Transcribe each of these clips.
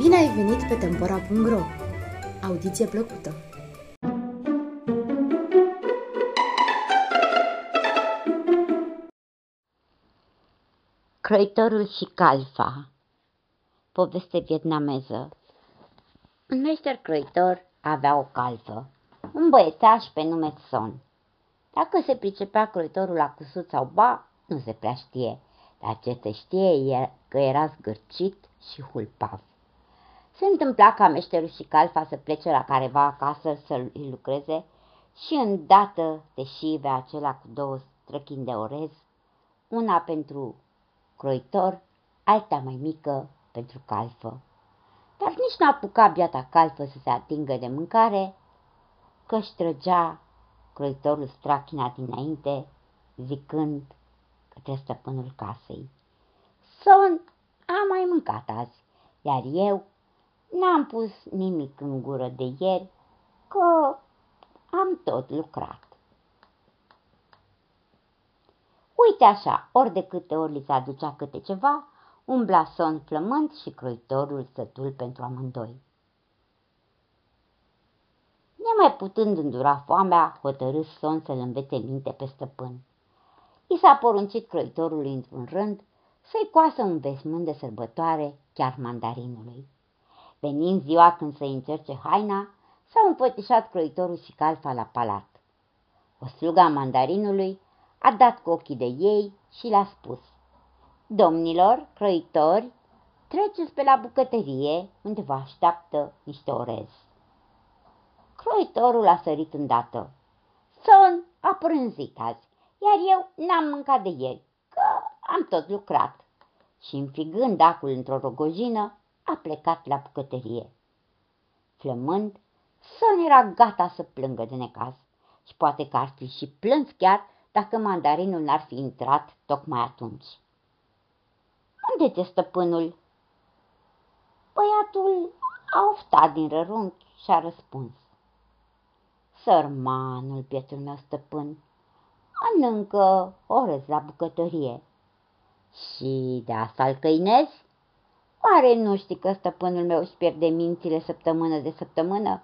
ai venit pe Tempora.ro! Audiție plăcută! Croitorul și calfa Poveste vietnameză Un meșter croitor avea o calfă, un băiețaș pe nume Son. Dacă se pricepea croitorul la cusut sau ba, nu se prea știe, dar ce se știe e că era zgârcit și hulpav. Se întâmpla ca meșterul și calfa să plece la careva acasă să-i lucreze și îndată se șive acela cu două străchini de orez, una pentru croitor, alta mai mică pentru calfă. Dar nici n-a apucat biata calfă să se atingă de mâncare, că-și trăgea croitorul strachina dinainte, zicând către stăpânul casei. Son, am mai mâncat azi, iar eu n-am pus nimic în gură de ieri, că am tot lucrat. Uite așa, ori de câte ori li se aducea câte ceva, un blason flământ și croitorul sătul pentru amândoi. Nemai putând îndura foamea, hotărâs son să-l învețe minte pe stăpân. I s-a poruncit croitorului într-un rând să-i coasă un vesmânt de sărbătoare chiar mandarinului. Venind ziua când să încerce haina, s-au împătișat croitorul și calfa la palat. O sluga mandarinului a dat cu ochii de ei și le-a spus Domnilor, croitori, treceți pe la bucătărie unde vă așteaptă niște orez. Croitorul a sărit îndată. Son a prânzit azi, iar eu n-am mâncat de ieri, că am tot lucrat. Și înfigând acul într-o rogojină, a plecat la bucătărie. Flămând, Son era gata să plângă de necaz și poate că ar fi și plâns chiar dacă mandarinul n-ar fi intrat tocmai atunci. Unde te stăpânul? Băiatul a oftat din rărunchi și a răspuns. Sărmanul, pietul meu stăpân, mănâncă orez la bucătărie. Și de asta-l căinezi? Oare nu știi că stăpânul meu își pierde mințile săptămână de săptămână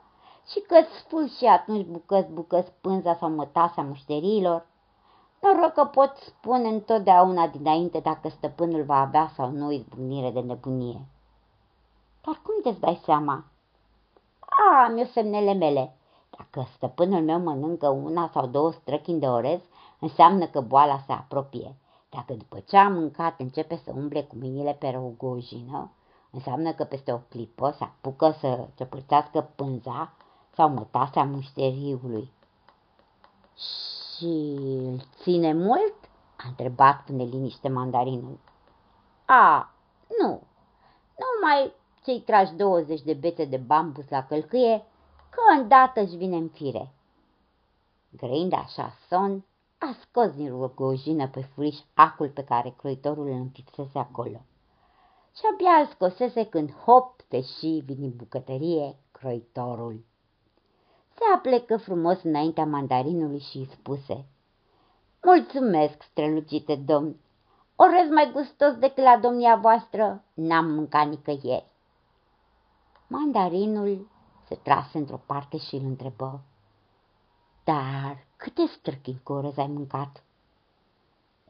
și că-ți spui și atunci bucăți bucăți pânza sau mătasea mușterilor? Noroc că pot spune întotdeauna dinainte dacă stăpânul va avea sau nu izbucnire de nebunie. Dar cum te dai seama? A, am eu semnele mele. Dacă stăpânul meu mănâncă una sau două străchini de orez, înseamnă că boala se apropie. Dacă după ce a mâncat începe să umble cu mâinile pe rogojină, înseamnă că peste o clipă se apucă să cepârțească pânza sau mătasea mușteriului. Și îl ține mult? a întrebat cu neliniște mandarinul. A, nu, numai cei tragi 20 de bete de bambus la călcâie, că îndată își vine în fire. Grăind așa son, a scos din rugojină pe furiș acul pe care croitorul îl înfipsese acolo. Și abia îl scosese când hop te și vine în bucătărie croitorul. Se aplecă frumos înaintea mandarinului și îi spuse Mulțumesc, strălucite domn, orez mai gustos decât la domnia voastră n-am mâncat nicăieri. Mandarinul se trase într-o parte și îl întrebă Dar câte străchini cu orez ai mâncat?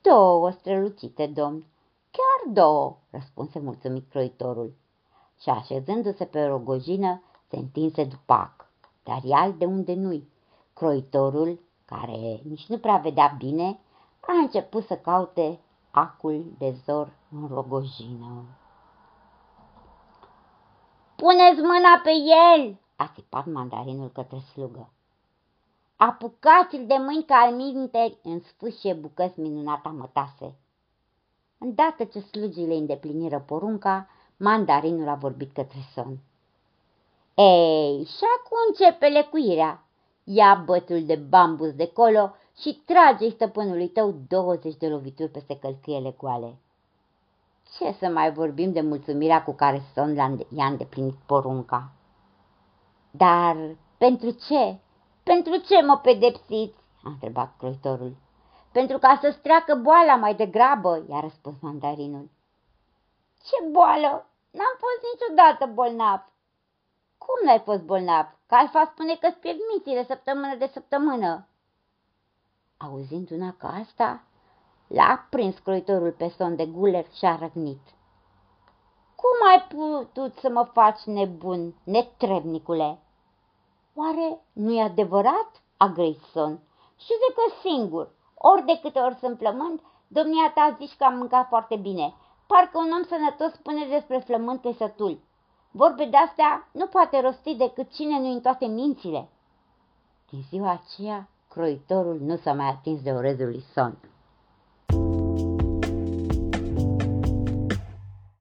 Două, strălucite domn, chiar două, răspunse mulțumit croitorul. Și așezându-se pe rogojină, se întinse după ac dar iar de unde nu-i. Croitorul, care nici nu prea vedea bine, a început să caute acul de zor în rogojină. Puneți mâna pe el!" a țipat mandarinul către slugă. Apucați-l de mâini ca al minteri în sfâșie bucăți minunata mătase. Îndată ce slugile îndepliniră porunca, mandarinul a vorbit către somn. Ei, și acum începe lecuirea. Ia bătul de bambus de colo și trage stăpânului tău 20 de lovituri peste călcâiele goale. Ce să mai vorbim de mulțumirea cu care Son i-a îndeplinit porunca? Dar pentru ce? Pentru ce mă pedepsiți? a întrebat croitorul. Pentru ca să-ți treacă boala mai degrabă, i-a răspuns mandarinul. Ce boală? N-am fost niciodată bolnav. Cum n-ai fost bolnav? Calfa spune că-ți pierd mințile săptămână de săptămână. Auzind una ca asta, l-a prins croitorul pe son de guler și a răgnit. Cum ai putut să mă faci nebun, netrebnicule? Oare nu-i adevărat? a grăit son. Judecă singur. Ori de câte ori sunt plământ, domnia ta zici că am mâncat foarte bine. Parcă un om sănătos spune despre flământ că sătul. Vorbe de-astea nu poate rosti decât cine nu în toate mințile. Din ziua aceea, croitorul nu s-a mai atins de orezul lui Son.